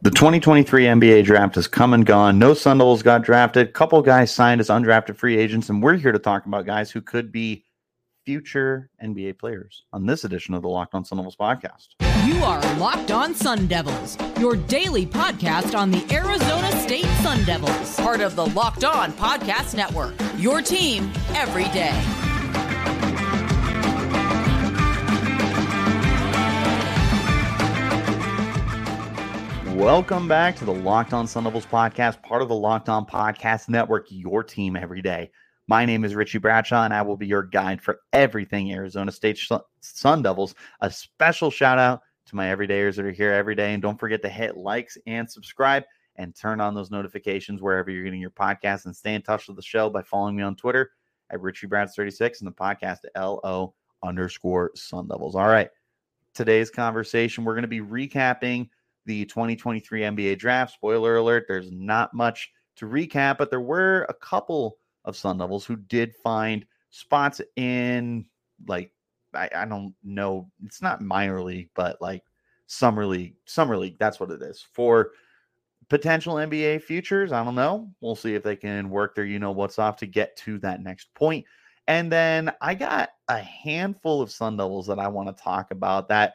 The 2023 NBA draft has come and gone. No Sun Devils got drafted. Couple guys signed as undrafted free agents, and we're here to talk about guys who could be future NBA players on this edition of the Locked On Sun Devils podcast. You are Locked On Sun Devils, your daily podcast on the Arizona State Sun Devils, part of the Locked On Podcast Network. Your team every day. Welcome back to the Locked On Sun Devils podcast, part of the Locked On Podcast Network, your team every day. My name is Richie Bradshaw, and I will be your guide for everything Arizona State Sun Devils. A special shout out to my everydayers that are here every day. And don't forget to hit likes and subscribe and turn on those notifications wherever you're getting your podcast and stay in touch with the show by following me on Twitter at Richie Brads36 and the podcast LO underscore Sun Devils. All right. Today's conversation, we're going to be recapping the 2023 NBA draft. Spoiler alert, there's not much to recap, but there were a couple of Sun Devils who did find spots in like I, I don't know, it's not minor league, but like summer league, summer league, that's what it is. For potential NBA futures, I don't know. We'll see if they can work their you know what's off to get to that next point. And then I got a handful of Sun Devils that I want to talk about that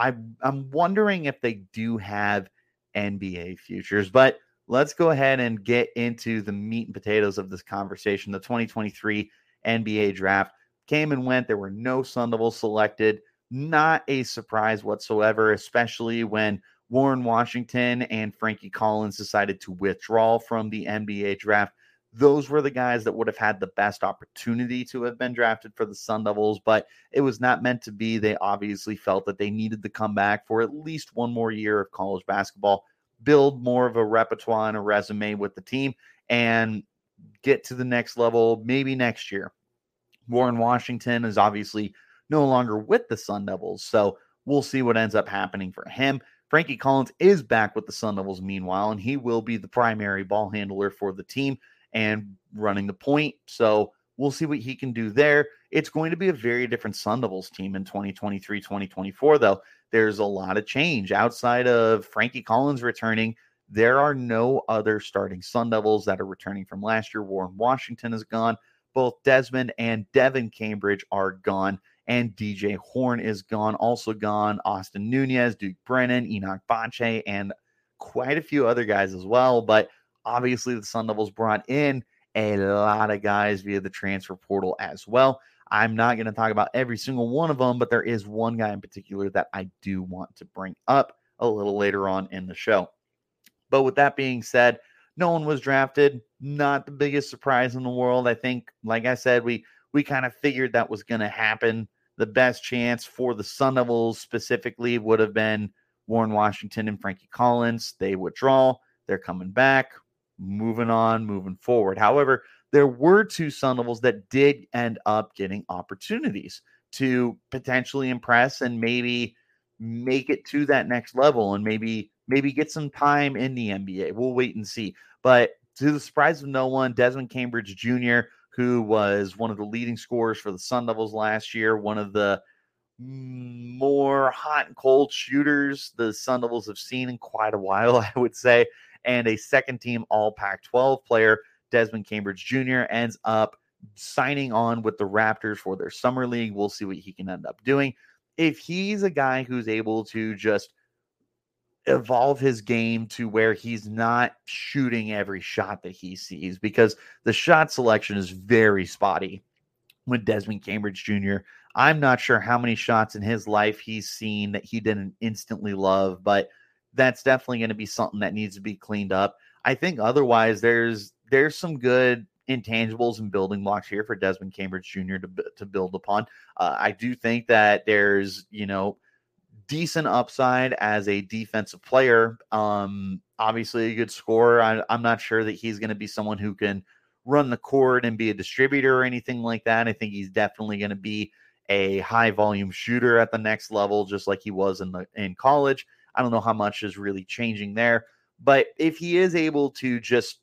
I, I'm wondering if they do have NBA futures, but let's go ahead and get into the meat and potatoes of this conversation. The 2023 NBA draft came and went. There were no Sun Devils selected. Not a surprise whatsoever, especially when Warren Washington and Frankie Collins decided to withdraw from the NBA draft those were the guys that would have had the best opportunity to have been drafted for the Sun Devils, but it was not meant to be. They obviously felt that they needed to come back for at least one more year of college basketball, build more of a repertoire and a resume with the team, and get to the next level maybe next year. Warren Washington is obviously no longer with the Sun Devils, so we'll see what ends up happening for him. Frankie Collins is back with the Sun Devils meanwhile, and he will be the primary ball handler for the team and running the point. So we'll see what he can do there. It's going to be a very different Sun Devils team in 2023, 2024, though. There's a lot of change outside of Frankie Collins returning. There are no other starting Sun Devils that are returning from last year. Warren Washington is gone. Both Desmond and Devin Cambridge are gone, and DJ Horne is gone. Also gone. Austin Nunez, Duke Brennan, Enoch Boakye, and quite a few other guys as well. But Obviously, the Sun Devils brought in a lot of guys via the transfer portal as well. I'm not going to talk about every single one of them, but there is one guy in particular that I do want to bring up a little later on in the show. But with that being said, no one was drafted. Not the biggest surprise in the world. I think, like I said, we we kind of figured that was going to happen. The best chance for the Sun Devils specifically would have been Warren Washington and Frankie Collins. They withdraw. They're coming back moving on, moving forward. However, there were two Sun Devils that did end up getting opportunities to potentially impress and maybe make it to that next level and maybe maybe get some time in the NBA. We'll wait and see. But to the surprise of no one, Desmond Cambridge Jr., who was one of the leading scorers for the Sun Devils last year, one of the more hot and cold shooters the Sun Devils have seen in quite a while, I would say and a second team All Pac 12 player, Desmond Cambridge Jr., ends up signing on with the Raptors for their summer league. We'll see what he can end up doing. If he's a guy who's able to just evolve his game to where he's not shooting every shot that he sees because the shot selection is very spotty with Desmond Cambridge Jr. I'm not sure how many shots in his life he's seen that he didn't instantly love, but that's definitely going to be something that needs to be cleaned up. I think otherwise there's there's some good intangibles and building blocks here for Desmond Cambridge Jr. to to build upon. Uh, I do think that there's you know decent upside as a defensive player. Um, obviously a good scorer. I, I'm not sure that he's going to be someone who can run the court and be a distributor or anything like that. I think he's definitely going to be a high volume shooter at the next level, just like he was in the in college. I don't know how much is really changing there. But if he is able to just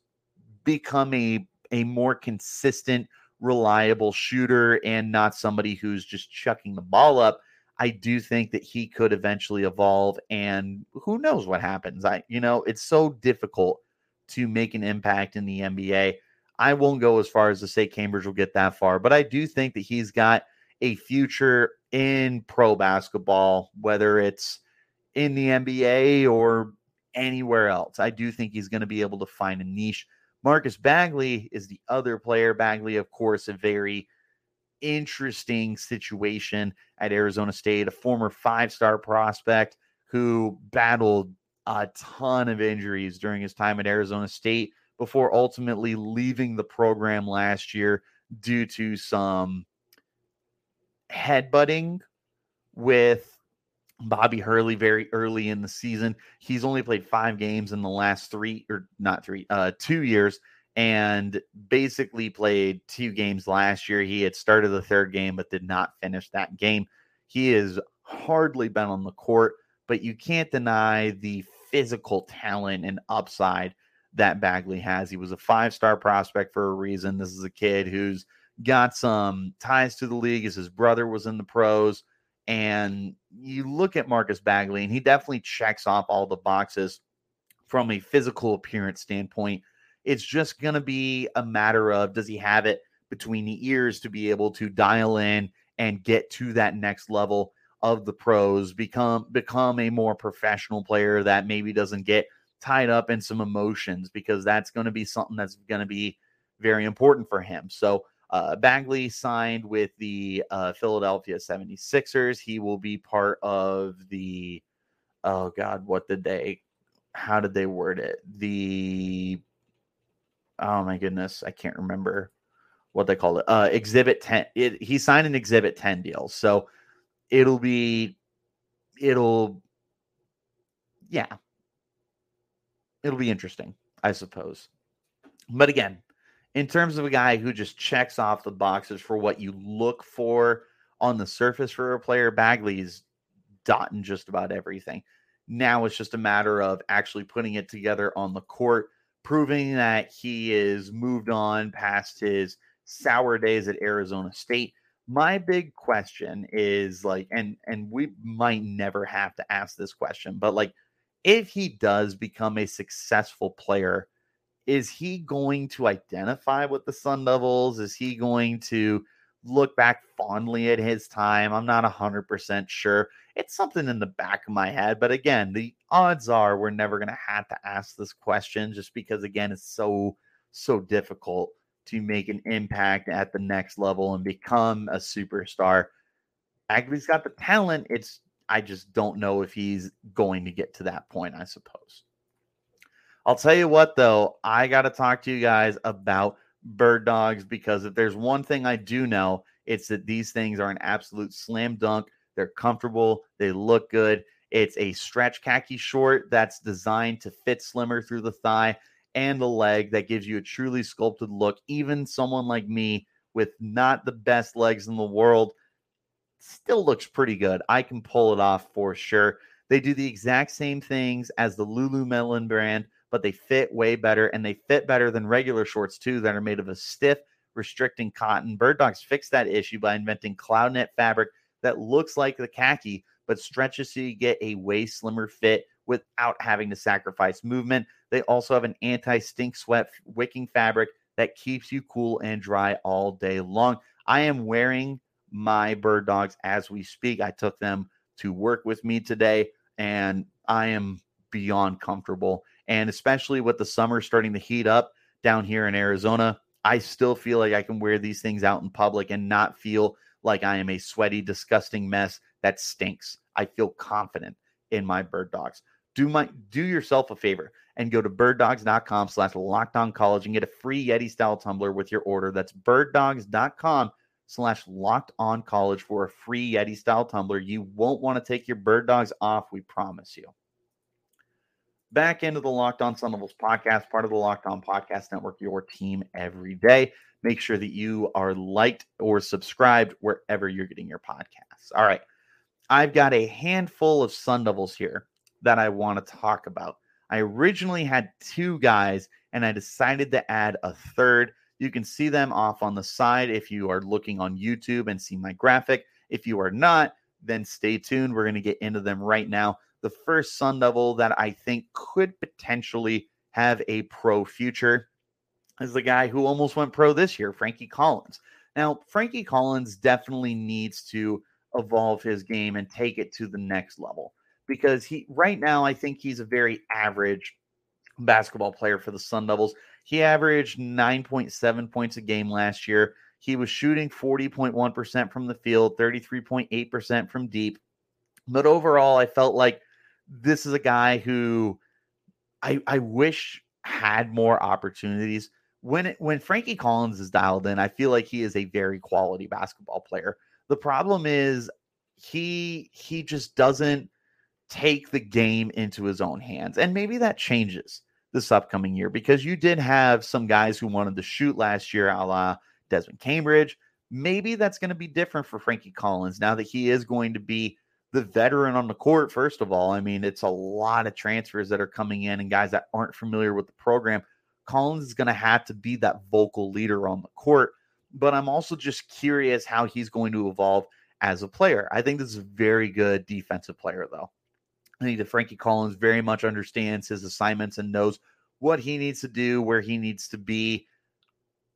become a, a more consistent, reliable shooter and not somebody who's just chucking the ball up, I do think that he could eventually evolve, and who knows what happens. I, you know, it's so difficult to make an impact in the NBA. I won't go as far as to say Cambridge will get that far, but I do think that he's got a future in pro basketball, whether it's in the NBA or anywhere else. I do think he's going to be able to find a niche. Marcus Bagley is the other player. Bagley, of course, a very interesting situation at Arizona State, a former five star prospect who battled a ton of injuries during his time at Arizona State before ultimately leaving the program last year due to some headbutting with Bobby Hurley very early in the season. He's only played five games in the last three, or not three, uh, two years, and basically played two games last year. He had started the third game, but did not finish that game. He has hardly been on the court, but you can't deny the physical talent and upside that Bagley has. He was a five star prospect for a reason. This is a kid who's got some ties to the league as his brother was in the pros. And you look at Marcus Bagley, and he definitely checks off all the boxes from a physical appearance standpoint. It's just going to be a matter of does he have it between the ears to be able to dial in and get to that next level of the pros, become become a more professional player that maybe doesn't get tied up in some emotions because that's going to be something that's going to be very important for him. So uh, Bagley signed with the uh, Philadelphia 76ers. He will be part of the, oh God, what did they, how did they word it? The, oh my goodness, I can't remember what they called it. Uh, exhibit 10. It, he signed an Exhibit 10 deal. So it'll be, it'll, yeah, it'll be interesting, I suppose. But again, in terms of a guy who just checks off the boxes for what you look for on the surface for a player, Bagley's dotting just about everything. Now it's just a matter of actually putting it together on the court, proving that he is moved on past his sour days at Arizona State. My big question is like, and and we might never have to ask this question, but like, if he does become a successful player is he going to identify with the Sun Devils? Is he going to look back fondly at his time? I'm not 100% sure. It's something in the back of my head. But again, the odds are we're never going to have to ask this question just because, again, it's so, so difficult to make an impact at the next level and become a superstar. Bagley's got the talent. It's, I just don't know if he's going to get to that point, I suppose. I'll tell you what, though, I got to talk to you guys about bird dogs because if there's one thing I do know, it's that these things are an absolute slam dunk. They're comfortable, they look good. It's a stretch khaki short that's designed to fit slimmer through the thigh and the leg that gives you a truly sculpted look. Even someone like me with not the best legs in the world still looks pretty good. I can pull it off for sure. They do the exact same things as the Lululemon brand, but they fit way better and they fit better than regular shorts too that are made of a stiff, restricting cotton. Bird Dogs fixed that issue by inventing cloud net fabric that looks like the khaki but stretches so you get a way slimmer fit without having to sacrifice movement. They also have an anti stink sweat wicking fabric that keeps you cool and dry all day long. I am wearing my bird dogs as we speak. I took them to work with me today and I am beyond comfortable and especially with the summer starting to heat up down here in Arizona, I still feel like I can wear these things out in public and not feel like I am a sweaty, disgusting mess that stinks. I feel confident in my bird dogs. Do my do yourself a favor and go to birddogs.com slash locked on college and get a free Yeti style tumbler with your order. That's birddogs.com slash locked on college for a free Yeti style tumbler. You won't want to take your bird dogs off, we promise you back into the Locked On Sun Devils podcast, part of the Locked On Podcast Network, your team every day. Make sure that you are liked or subscribed wherever you're getting your podcasts. All right. I've got a handful of Sun Devils here that I want to talk about. I originally had two guys and I decided to add a third. You can see them off on the side if you are looking on YouTube and see my graphic. If you are not, then stay tuned. We're going to get into them right now. The first Sun Devil that I think could potentially have a pro future is the guy who almost went pro this year, Frankie Collins. Now, Frankie Collins definitely needs to evolve his game and take it to the next level because he right now I think he's a very average basketball player for the Sun Devils. He averaged 9.7 points a game last year. He was shooting 40.1% from the field, 33.8% from deep. But overall, I felt like this is a guy who I, I wish had more opportunities. When it, when Frankie Collins is dialed in, I feel like he is a very quality basketball player. The problem is he he just doesn't take the game into his own hands. And maybe that changes this upcoming year because you did have some guys who wanted to shoot last year, a la Desmond Cambridge. Maybe that's going to be different for Frankie Collins now that he is going to be the veteran on the court. First of all, I mean, it's a lot of transfers that are coming in and guys that aren't familiar with the program. Collins is going to have to be that vocal leader on the court. But I'm also just curious how he's going to evolve as a player. I think this is a very good defensive player, though. I think that Frankie Collins very much understands his assignments and knows what he needs to do, where he needs to be.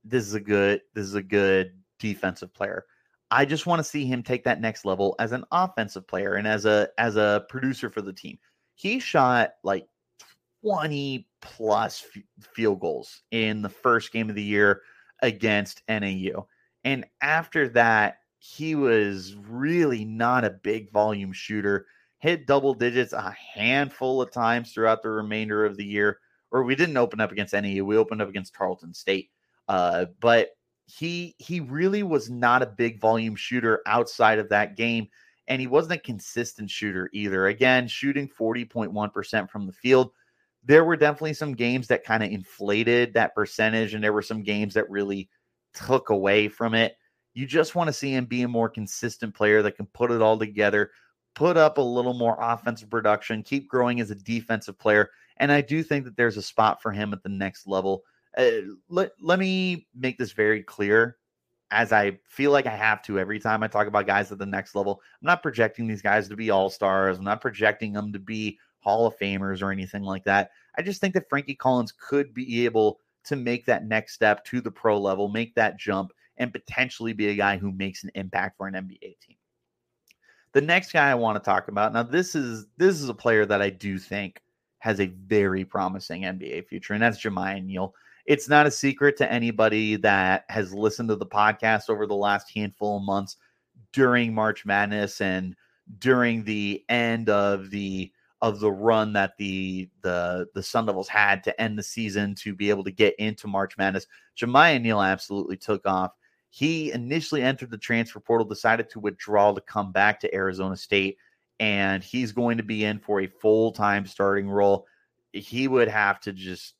This is a good, this is a good defensive player. I just want to see him take that next level as an offensive player and as a as a producer for the team. He shot like 20 plus f- field goals in the first game of the year against NAU. And after that, he was really not a big volume shooter. Hit double digits a handful of times throughout the remainder of the year. Or we didn't open up against NAU, we opened up against Tarleton State. Uh, but he he really was not a big volume shooter outside of that game and he wasn't a consistent shooter either. Again shooting 40.1% from the field. There were definitely some games that kind of inflated that percentage and there were some games that really took away from it. You just want to see him be a more consistent player that can put it all together put up a little more offensive production keep growing as a defensive player and i do think that there's a spot for him at the next level uh, let, let me make this very clear as I feel like I have to every time I talk about guys at the next level. I'm not projecting these guys to be all stars. I'm not projecting them to be Hall of Famers or anything like that. I just think that Frankie Collins could be able to make that next step to the pro level, make that jump, and potentially be a guy who makes an impact for an NBA team. The next guy I want to talk about now, this is this is a player that I do think has a very promising NBA future, and that's Jamiya Neal it's not a secret to anybody that has listened to the podcast over the last handful of months during March Madness and during the end of the of the run that the the the Sun Devils had to end the season to be able to get into March Madness. Jamiya Neal absolutely took off. He initially entered the transfer portal, decided to withdraw to come back to Arizona State, and he's going to be in for a full time starting role. He would have to just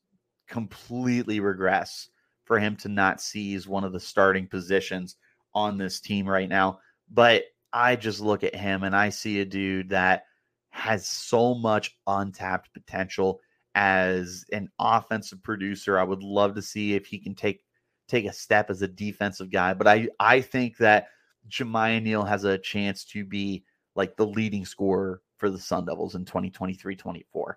completely regress for him to not seize one of the starting positions on this team right now. But I just look at him and I see a dude that has so much untapped potential as an offensive producer. I would love to see if he can take take a step as a defensive guy. But I I think that Jamiya Neal has a chance to be like the leading scorer for the Sun Devils in 2023-24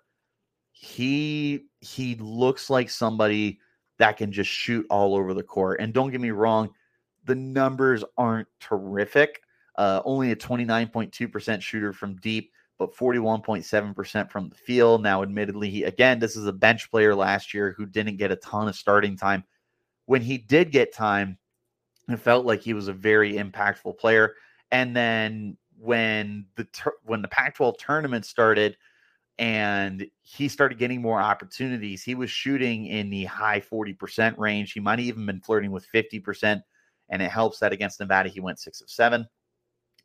he he looks like somebody that can just shoot all over the court. And don't get me wrong, the numbers aren't terrific. Uh, only a 29.2% shooter from deep, but 41.7% from the field. Now, admittedly, he, again, this is a bench player last year who didn't get a ton of starting time. When he did get time, it felt like he was a very impactful player. And then when the when the Pac-12 tournament started, and he started getting more opportunities. He was shooting in the high 40% range. He might have even been flirting with 50%, and it helps that against Nevada he went six of seven.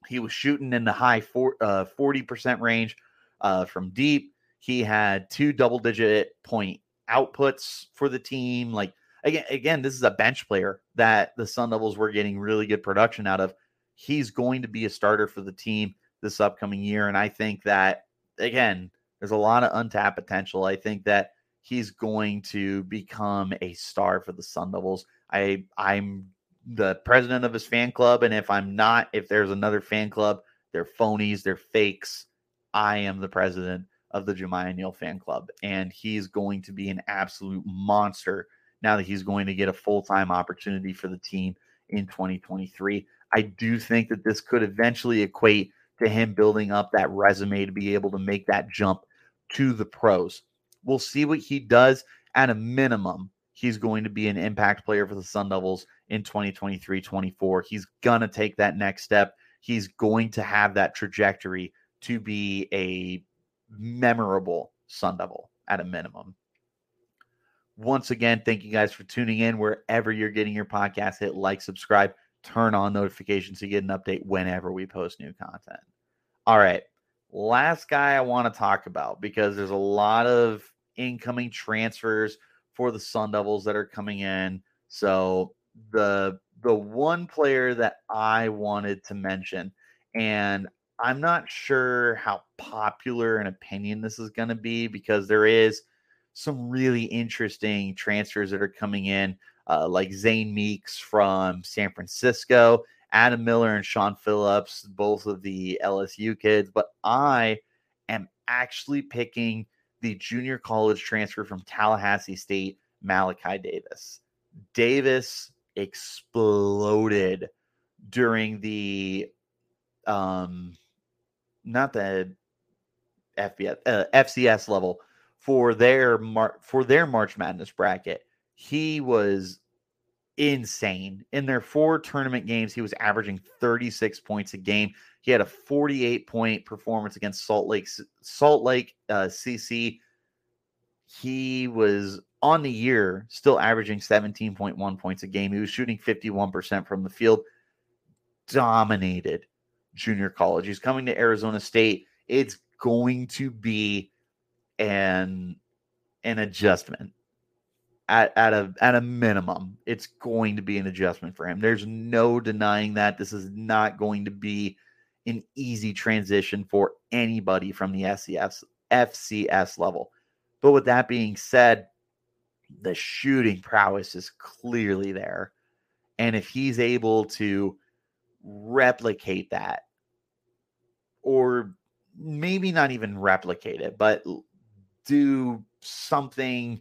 He was shooting in the high four, uh, 40% range uh, from deep. He had two double digit point outputs for the team. Like, again, again, this is a bench player that the Sun Devils were getting really good production out of. He's going to be a starter for the team this upcoming year. And I think that, again, there's a lot of untapped potential. I think that he's going to become a star for the Sun Devils. I I'm the president of his fan club, and if I'm not, if there's another fan club They're phonies, they're fakes. I am the president of the Jamiya Neal fan club, and he's going to be an absolute monster now that he's going to get a full time opportunity for the team in 2023. I do think that this could eventually equate to him building up that resume to be able to make that jump to the pros. We'll see what he does. At a minimum, he's going to be an impact player for the Sun Devils in 2023 24. He's going to take that next step. He's going to have that trajectory to be a memorable Sun Devil at a minimum. Once again, thank you guys for tuning in wherever you're getting your podcast. Hit like, subscribe, turn on notifications to get an update whenever we post new content. All right. Last guy I want to talk about because there's a lot of incoming transfers for the Sun Devils that are coming in. So the the one player that I wanted to mention, and I'm not sure how popular an opinion this is going to be because there is some really interesting transfers that are coming in, uh, like Zane Meeks from San Francisco, Adam Miller and Shawn Phillips, both of the LSU kids. But I am actually picking the junior college transfer from Tallahassee State, Malachi Davis. Davis exploded during the um not the FBS uh, FCS level for their mar- for their March Madness bracket. He was insane. In their four tournament games, he was averaging 36 points a game. He had a 48 point performance against Salt Lake Salt Lake uh, CC. He was on the year still averaging 17.1 points a game. He was shooting 51% from the field. Dominated junior college. He's coming to Arizona State. It's going to be an an adjustment at, at a at a minimum. It's going to be an adjustment for him. There's no denying that. This is not going to be an easy transition for anybody from the SCS FCS level. But with that being said, the shooting prowess is clearly there. And if he's able to replicate that, or maybe not even replicate it, but do something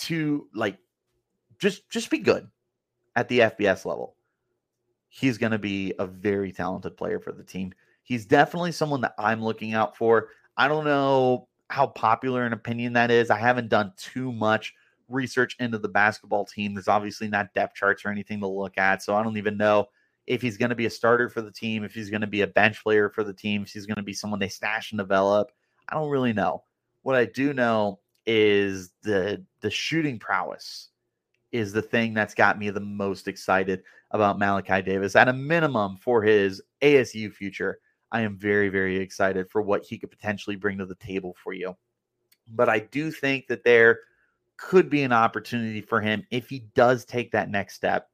to like just just be good at the FBS level. He's going to be a very talented player for the team. He's definitely someone that I'm looking out for. I don't know how popular an opinion that is. I haven't done too much research into the basketball team. There's obviously not depth charts or anything to look at. So I don't even know if he's going to be a starter for the team, if he's going to be a bench player for the team, if he's going to be someone they stash and develop. I don't really know. What I do know is the the shooting prowess is the thing that's got me the most excited about Malachi Davis. At a minimum for his ASU future, I am very very excited for what he could potentially bring to the table for you. But I do think that there could be an opportunity for him if he does take that next step.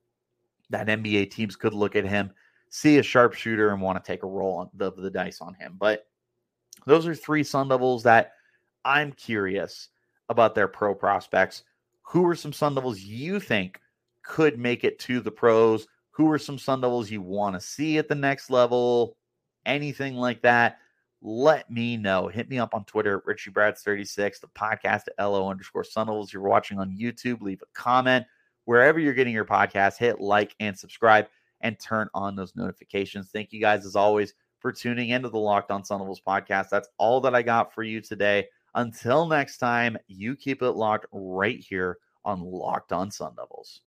That NBA teams could look at him, see a sharpshooter, and want to take a roll on the, the dice on him. But those are three Sun Devils that I'm curious about their pro prospects. Who are some Sun Devils you think could make it to the pros? Who are some Sun Devils you want to see at the next level? Anything like that? let me know. Hit me up on Twitter Richie Brads36, the podcast at LO underscore Sun Devils. You're watching on YouTube, leave a comment. Wherever you're getting your podcast, hit like and subscribe and turn on those notifications. Thank you guys, as always, for tuning into the Locked On Sun Devils podcast. That's all that I got for you today. Until next time, you keep it locked right here on Locked On Sun Devils.